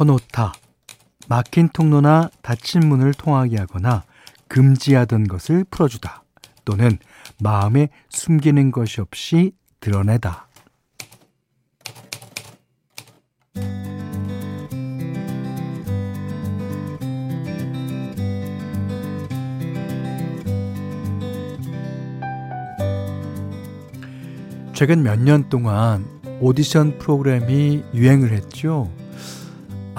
터놓다. 막힌 통로나 닫힌 문을 통하게 하거나 금지하던 것을 풀어주다. 또는 마음에 숨기는 것이 없이 드러내다. 최근 몇 년 동안 오디션 프로그램이 유행을 했죠.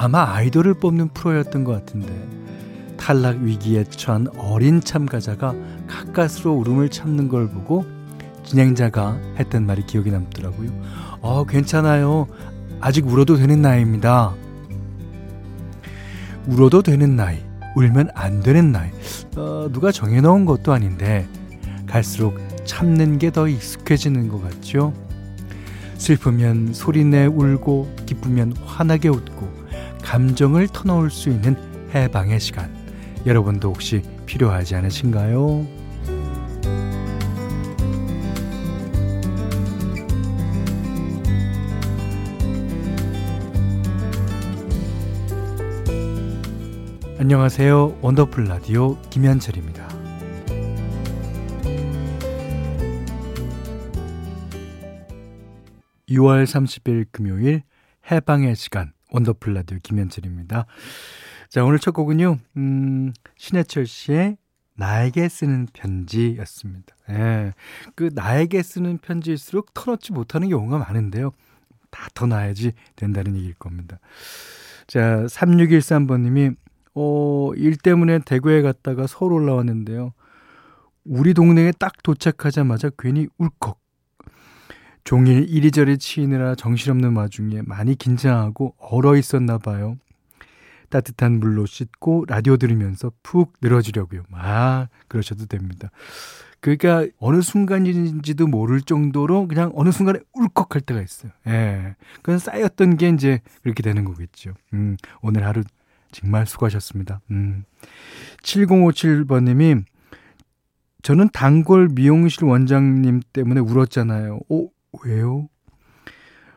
아마 아이돌을 뽑는 프로였던 것 같은데 탈락 위기에 처한 어린 참가자가 가까스로 울음을 참는 걸 보고 진행자가 했던 말이 기억에 남더라고요. 어, 괜찮아요. 아직 울어도 되는 나이입니다. 울어도 되는 나이, 울면 안 되는 나이. 어, 누가 정해놓은 것도 아닌데 갈수록 참는 게 더 익숙해지는 것 같죠? 슬프면 소리내 울고 기쁘면 환하게 웃고 감정을 터놓을 수 있는 해방의 시간. 여러분도 혹시 필요하지 않으신가요? 안녕하세요. 원더풀 라디오 김현철입니다. 6월 30일 금요일 해방의 시간 원더풀 라디오 김현철입니다. 자, 오늘 첫 곡은요. 음, 신해철 씨의 나에게 쓰는 편지였습니다. 예. 그 나에게 쓰는 편지일수록 터놓지 못하는 경우가 많은데요. 다 터놔야지 된다는 얘기일 겁니다. 자, 3613번님이 어, 일 때문에 대구에 갔다가 서울 올라왔는데요. 우리 동네에 딱 도착하자마자 괜히 울컥 종일 이리저리 치이느라 정신없는 와중에 많이 긴장하고 얼어 있었나 봐요. 따뜻한 물로 씻고 라디오 들으면서 푹 늘어지려고요. 아, 그러셔도 됩니다. 그러니까 어느 순간인지도 모를 정도로 그냥 어느 순간에 울컥할 때가 있어요. 예. 그건 쌓였던 게 이제 그렇게 되는 거겠죠. 음, 오늘 하루 정말 수고하셨습니다. 음. 7057번님이 저는 단골 미용실 원장님 때문에 울었잖아요. 오, 왜요?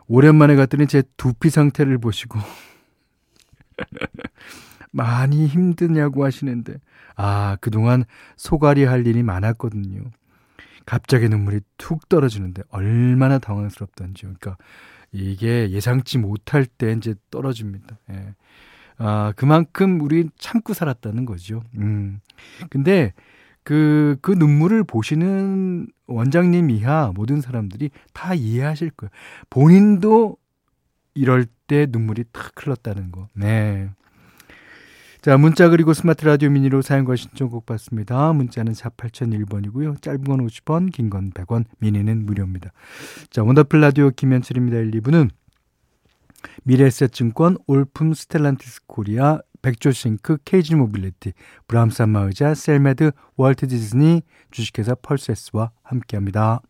오랜만에 갔더니 제 두피 상태를 보시고 많이 힘드냐고 하시는데 아 그동안 소갈이 할 일이 많았거든요. 갑자기 눈물이 툭 떨어지는데 얼마나 당황스럽던지 그러니까 이게 예상치 못할 때 이제 떨어집니다. 예. 아 그만큼 우리 참고 살았다는 거죠. 음 근데 그, 그 눈물을 보시는 원장님 이하 모든 사람들이 다 이해하실 거예요. 본인도 이럴 때 눈물이 탁 흘렀다는 거. 네. 자, 문자 그리고 스마트 라디오 미니로 사용과 신청곡 받습니다. 문자는 4 8001번이고요. 짧은 건 50원, 긴 건 100원, 미니는 무료입니다. 자, 원더풀 라디오 김현철입니다. 1, 2부는 미래에셋증권, 올품 스텔란티스 코리아, 백조싱크, KG 모빌리티, 브람스 안마의자, 셀메드, 월트 디즈니, 주식회사 펄세스와 함께합니다.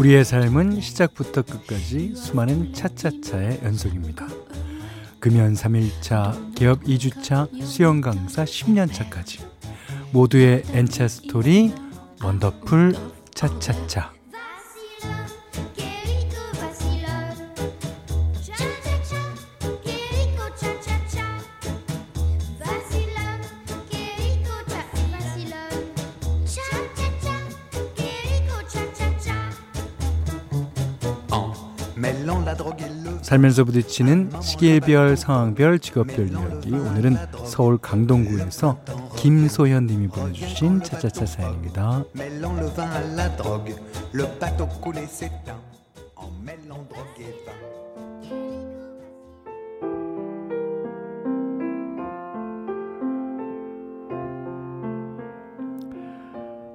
우리의 삶은 시작부터 끝까지 수많은 차차차의 연속입니다. 금연 3일차, 개업 2주차, 수영 강사 10년차까지 모두의 엔차 스토리 원더풀 차차차 살면서 부딪히는 시계별, 상황별, 직업별 이야기. 오늘은 서울 강동구에서 김소현 님이 보내주신 차차차 사연입니다.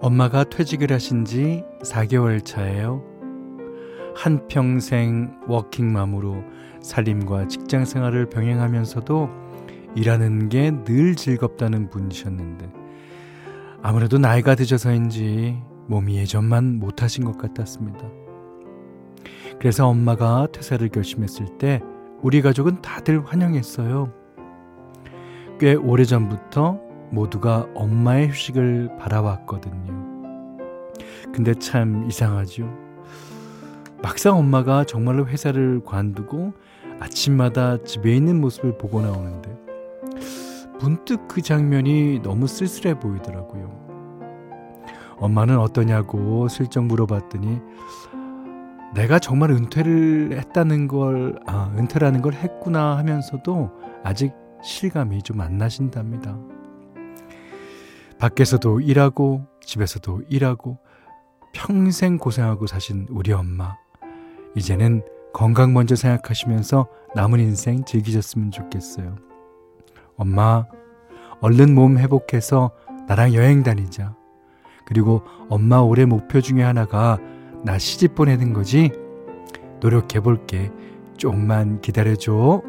엄마가 퇴직을 하신 지 4개월 차예요. 한평생 워킹맘으로 살림과 직장 생활을 병행하면서도 일하는 게 늘 즐겁다는 분이셨는데 아무래도 나이가 드셔서인지 몸이 예전만 못하신 것 같았습니다. 그래서 엄마가 퇴사를 결심했을 때 우리 가족은 다들 환영했어요. 꽤 오래전부터 모두가 엄마의 휴식을 바라왔거든요. 근데 참 이상하죠. 막상 엄마가 정말로 회사를 관두고 아침마다 집에 있는 모습을 보고 나오는데 문득 그 장면이 너무 쓸쓸해 보이더라고요. 엄마는 어떠냐고 슬쩍 물어봤더니 내가 정말 은퇴를 했다는 걸, 아, 은퇴라는 걸 했구나 하면서도 아직 실감이 좀 안 나신답니다. 밖에서도 일하고 집에서도 일하고 평생 고생하고 사신 우리 엄마. 이제는 건강 먼저 생각하시면서 남은 인생 즐기셨으면 좋겠어요. 엄마, 얼른 몸 회복해서 나랑 여행 다니자. 그리고 엄마 올해 목표 중에 하나가 나 시집 보내는 거지? 노력해 볼게. 조금만 기다려줘.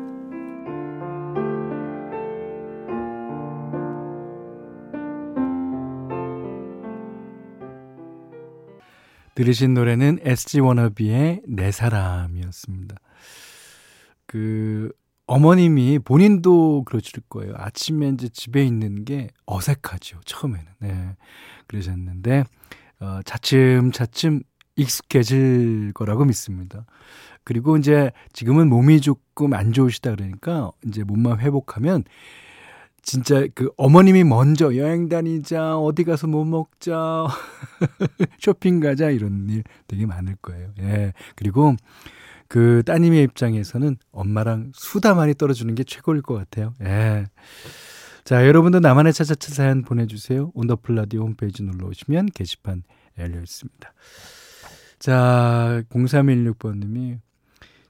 들으신 노래는 SG 워너비의 내 사람이었습니다. 그 어머님이 본인도 그러실 거예요. 아침에 이제 집에 있는 게 어색하죠. 처음에는. 네. 그러셨는데 어 차츰 차츰 익숙해질 거라고 믿습니다. 그리고 이제 지금은 몸이 조금 안 좋으시다 그러니까 이제 몸만 회복하면 진짜 그 어머님이 먼저 여행 다니자, 어디 가서 뭐 먹자, 쇼핑 가자 이런 일 되게 많을 거예요. 예. 그리고 그 따님의 입장에서는 엄마랑 수다 많이 떨어주는 게 최고일 것 같아요. 예. 자, 여러분도 나만의 차차차 사연 보내주세요. 온더플라디 홈페이지 눌러 오시면 게시판 열려 있습니다. 자, 0316번님이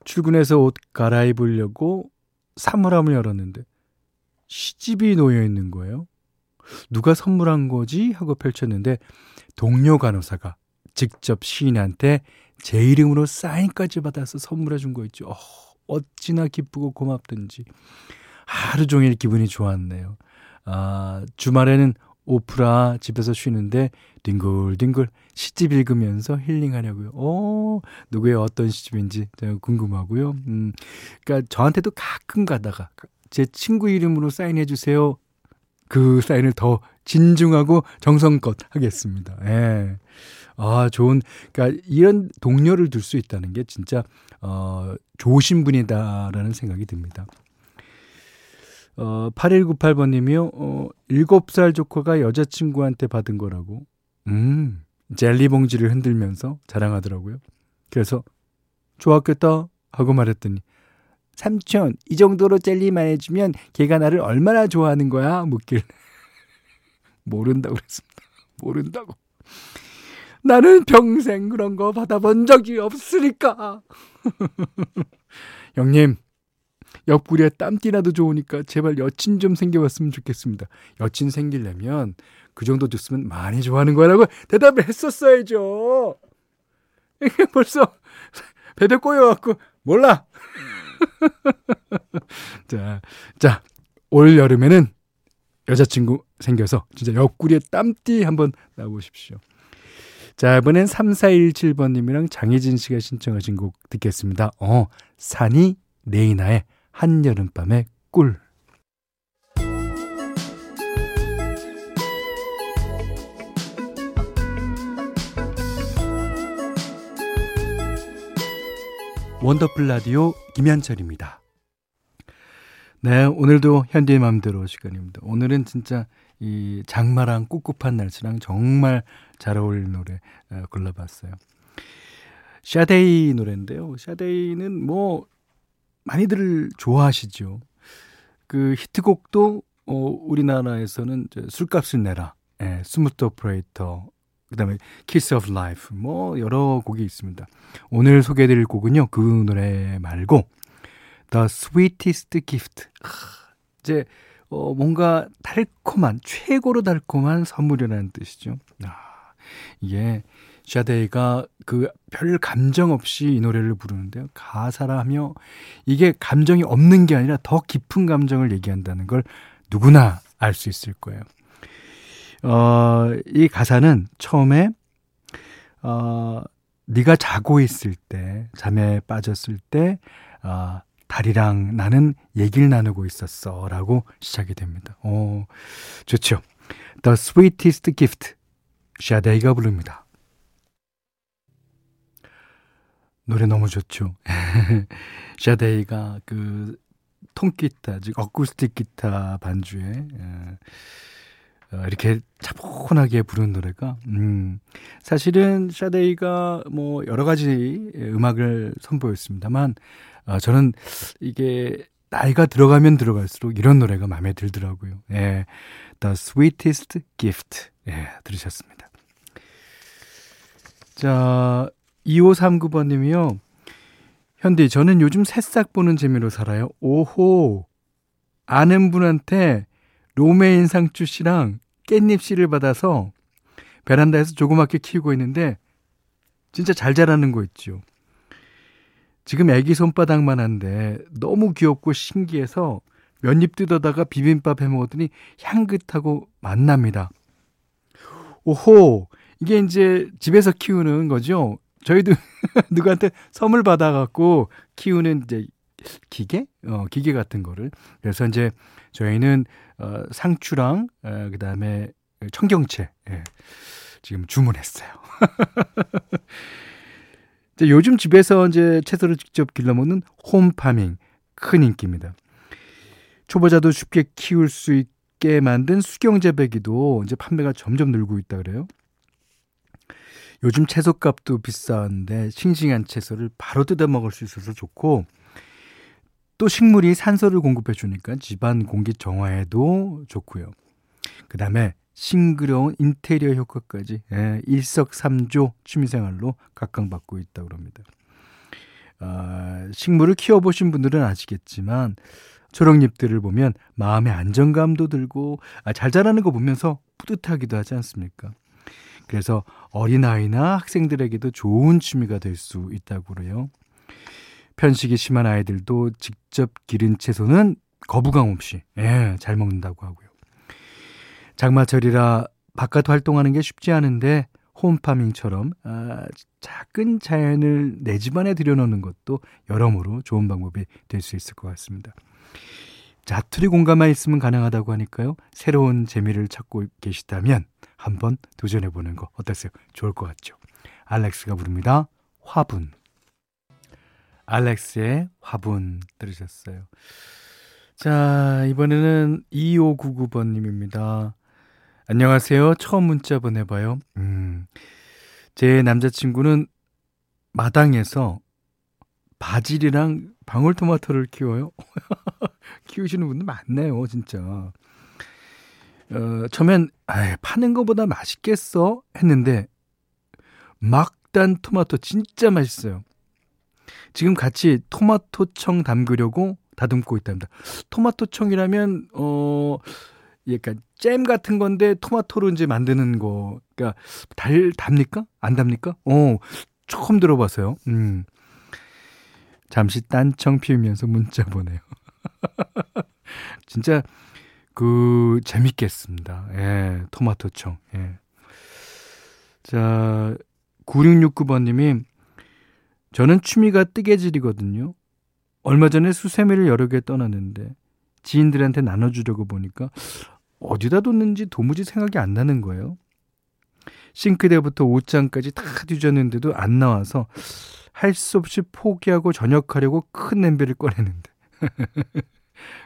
출근해서 옷 갈아입으려고 사물함을 열었는데 시집이 놓여 있는 거예요. 누가 선물한 거지? 하고 펼쳤는데 동료 간호사가 직접 시인한테 제 이름으로 사인까지 받아서 선물해 준 거 있죠. 어, 어찌나 기쁘고 고맙든지. 하루 종일 기분이 좋았네요. 아, 주말에는 오프라 집에서 쉬는데 뒹굴뒹굴 시집 읽으면서 힐링하려고요. 오, 누구의 어떤 시집인지 궁금하고요. 음, 그러니까 저한테도 가끔 가다가 제 친구 이름으로 사인해 주세요. 그 사인을 더 진중하고 정성껏 하겠습니다. 예. 아, 좋은, 그러니까 이런 동료를 둘 수 있다는 게 진짜, 어, 좋으신 분이다라는 생각이 듭니다. 어, 8198번님이요, 어, 7살 조카가 여자친구한테 받은 거라고, 음, 젤리 봉지를 흔들면서 자랑하더라고요. 그래서, 좋았겠다 하고 말했더니, 삼촌, 이 정도로 젤리만 해주면 걔가 나를 얼마나 좋아하는 거야? 묻길. 모른다고 그랬습니다. 모른다고. 나는 평생 그런 거 받아본 적이 없으니까. 형님, 옆구리에 땀띠나도 좋으니까 제발 여친 좀 생겨봤으면 좋겠습니다. 여친 생기려면 그 정도 줬으면 많이 좋아하는 거라고 대답을 했었어야죠. 벌써 배도 꼬여갖고 몰라. 자, 자, 올 여름에는 여자친구 생겨서 진짜 옆구리에 땀띠 한번 나보십시오. 자, 이번엔 3417번님이랑 장혜진 씨가 신청하신 곡 듣겠습니다. 어, 산이 레이나의 한여름밤의 꿀. 원더풀 라디오 김현철입니다. 네, 오늘도 현디 맘대로 시간입니다. 오늘은 진짜 이 장마랑 꿉꿉한 날씨랑 정말 잘 어울리는 노래 어, 골라봤어요. 샤데이 노래인데요. 샤데이는 뭐 많이들 좋아하시죠. 그 히트곡도 어, 우리나라에서는 술값을 내라, 예, Smooth Operator, 그다음에 Kiss of Life 뭐 여러 곡이 있습니다. 오늘 소개해드릴 곡은요 그 노래 말고 The Sweetest Gift. 이제 어, 뭔가 달콤한 최고로 달콤한 선물이라는 뜻이죠. 아, 이게 샤데이가 그 별 감정 없이 이 노래를 부르는데요. 가사라 하며 이게 감정이 없는 게 아니라 더 깊은 감정을 얘기한다는 걸 누구나 알 수 있을 거예요. 어, 이 가사는 처음에 어, 네가 자고 있을 때, 잠에 빠졌을 때, 어, 달이랑 나는 얘기를 나누고 있었어. 라고 시작이 됩니다. 오, 좋죠. The Sweetest Gift. 샤데이가 부릅니다. 노래 너무 좋죠. 샤데이가 그 통기타, 즉 어쿠스틱 기타 반주에 예, 어, 이렇게 차분하게 부른 노래가 음, 사실은 샤데이가 뭐 여러 가지 음악을 선보였습니다만 어, 저는 이게 나이가 들어가면 들어갈수록 이런 노래가 마음에 들더라고요. 예. The Sweetest Gift. 예, 들으셨습니다. 자, 2539번 님이요. 현디, 저는 요즘 새싹 보는 재미로 살아요. 오호. 아는 분한테 로메인 상추 씨랑 깻잎 씨를 받아서 베란다에서 조그맣게 키우고 있는데 진짜 잘 자라는 거 있죠. 지금 애기 손바닥만 한데 너무 귀엽고 신기해서 몇 입 뜯어다가 비빔밥 해 먹었더니 향긋하고 맛납니다. 오호, 이게 이제 집에서 키우는 거죠. 저희도 누구한테 선물 받아갖고 키우는 이제 기계? 어, 기계 같은 거를. 그래서 이제 저희는 어, 상추랑 어, 그다음에 청경채 예, 지금 주문했어요. 이제 요즘 집에서 이제 채소를 직접 길러 먹는 홈파밍 큰 인기입니다. 초보자도 쉽게 키울 수 있게 만든 수경 재배기도 이제 판매가 점점 늘고 있다 그래요. 요즘 채소값도 비싼데 싱싱한 채소를 바로 뜯어 먹을 수 있어서 좋고 또 식물이 산소를 공급해 주니까 집안 공기 정화에도 좋고요. 그다음에 싱그러운 인테리어 효과까지 예, 일석삼조 취미생활로 각광받고 있다고 합니다. 아, 식물을 키워보신 분들은 아시겠지만 초록잎들을 보면 마음의 안정감도 들고 아, 잘 자라는 거 보면서 뿌듯하기도 하지 않습니까? 그래서 어린아이나 학생들에게도 좋은 취미가 될 수 있다고 그래요. 편식이 심한 아이들도 직접 기른 채소는 거부감 없이 예, 잘 먹는다고 하고요. 장마철이라 바깥 활동하는 게 쉽지 않은데 홈파밍처럼 아, 작은 자연을 내 집안에 들여놓는 것도 여러모로 좋은 방법이 될 수 있을 것 같습니다. 자투리 공간만 있으면 가능하다고 하니까요. 새로운 재미를 찾고 계시다면 한번 도전해보는 거 어떠세요? 좋을 것 같죠? 알렉스가 부릅니다. 화분. 알렉스의 화분 들으셨어요. 자, 이번에는 2599번님입니다. 안녕하세요. 처음 문자 보내봐요. 음, 제 남자친구는 마당에서 바질이랑 방울토마토를 키워요. 키우시는 분들 많네요, 진짜. 어, 처음엔, 아 파는 것보다 맛있겠어? 했는데, 막단 토마토 진짜 맛있어요. 지금 같이 토마토청 담그려고 다듬고 있답니다. 토마토청이라면, 어, 약간 잼 같은 건데 토마토로 이제 만드는 거. 그러니까 달 답니까? 안 답니까? 어, 처음 들어봤어요. 음. 잠시 딴청 피우면서 문자 보내요. 진짜 그 재밌겠습니다. 예, 토마토청. 예. 자, 9669번 님이 저는 취미가 뜨개질이거든요. 얼마 전에 수세미를 여러 개 떠났는데 지인들한테 나눠주려고 보니까 어디다 뒀는지 도무지 생각이 안 나는 거예요. 싱크대부터 옷장까지 다 뒤졌는데도 안 나와서 할 수 없이 포기하고 전역하려고 큰 냄비를 꺼내는데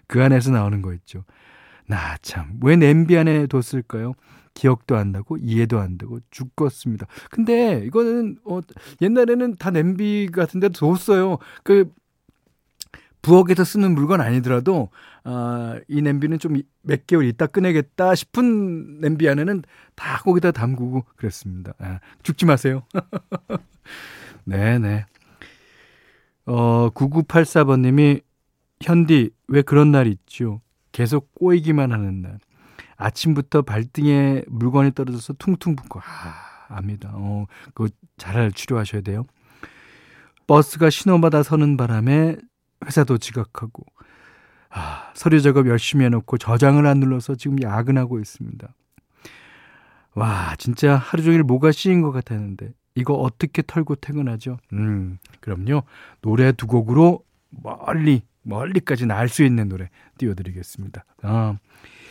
그 안에서 나오는 거 있죠. 나 참 왜 냄비 안에 뒀을까요? 기억도 안 나고 이해도 안 되고 죽겠습니다. 근데 이거는 어 옛날에는 다 냄비 같은 데 뒀어요. 그 부엌에서 쓰는 물건 아니더라도 아, 이 냄비는 좀 몇 개월 있다 꺼내겠다 싶은 냄비 안에는 다 거기다 담그고 그랬습니다. 아, 죽지 마세요. 네네. 어, 9984번님이 현디 왜 그런 날 있죠? 계속 꼬이기만 하는 날. 아침부터 발등에 물건이 떨어져서 퉁퉁 붓고 아, 압니다. 어, 그거 잘 치료하셔야 돼요. 버스가 신호마다 서는 바람에 회사도 지각하고 아, 서류 작업 열심히 해놓고 저장을 안 눌러서 지금 야근하고 있습니다. 와, 진짜 하루 종일 뭐가 씌인 것 같았는데 이거 어떻게 털고 퇴근하죠? 음, 그럼요. 노래 두 곡으로 멀리 멀리까지 날 수 있는 노래 띄워드리겠습니다. 아,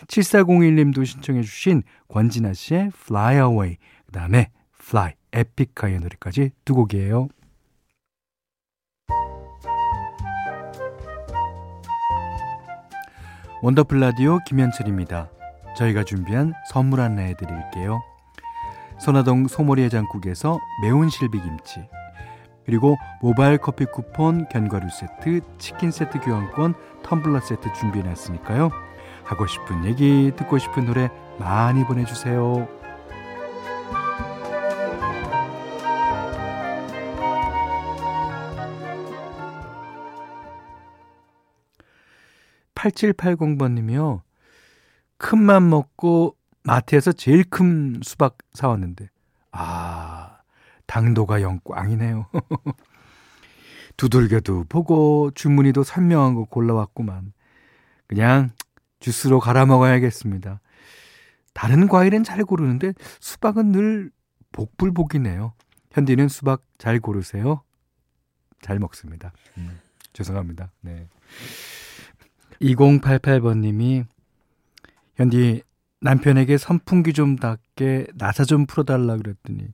7401님도 신청해 주신 권진아 씨의 Fly Away 그 다음에 Fly 에픽하의 노래까지 두 곡이에요. 원더풀 라디오 김현철입니다. 저희가 준비한 선물 하나 해드릴게요. 선화동 소머리 해장국에서 매운 실비김치 그리고 모바일 커피 쿠폰, 견과류 세트, 치킨 세트 교환권, 텀블러 세트 준비해놨으니까요. 하고 싶은 얘기, 듣고 싶은 노래 많이 보내주세요. 8780번 님이요. 큰 맘 먹고 마트에서 제일 큰 수박 사왔는데, 아, 당도가 영꽝이네요. 두들겨도 보고 주문이도 설명한 거 골라왔구만. 그냥 주스로 갈아 먹어야겠습니다. 다른 과일은 잘 고르는데 수박은 늘 복불복이네요. 현디는 수박 잘 고르세요? 잘 먹습니다. 음, 죄송합니다. 네. 2088번님이 현디 남편에게 선풍기 좀 닦게 나사 좀 풀어달라 그랬더니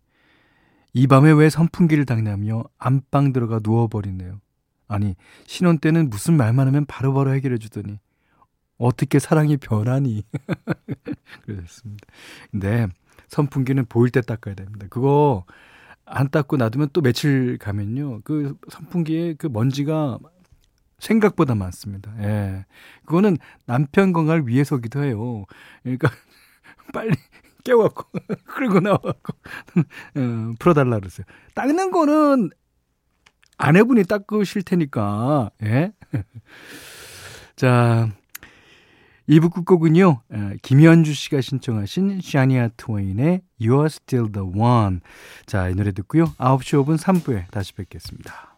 이 밤에 왜 선풍기를 닦냐며 안방 들어가 누워버리네요. 아니 신혼 때는 무슨 말만 하면 바로바로 해결해 주더니 어떻게 사랑이 변하니 그랬습니다. 근데 선풍기는 보일 때 닦아야 됩니다. 그거 안 닦고 놔두면 또 며칠 가면요 그 선풍기에 그 먼지가 생각보다 많습니다. 예. 그거는 남편 건강을 위해서기도 해요. 그러니까 빨리 깨워갖고 끌고 나와갖고 어, 풀어달라 그랬어요. 닦는 거는 아내분이 닦으실 테니까 예. 자 2부 끝곡은요 김현주 씨가 신청하신 샤니아 트웨인의 You're Still the One 자이 노래 듣고요 9시 5분 3부에 다시 뵙겠습니다.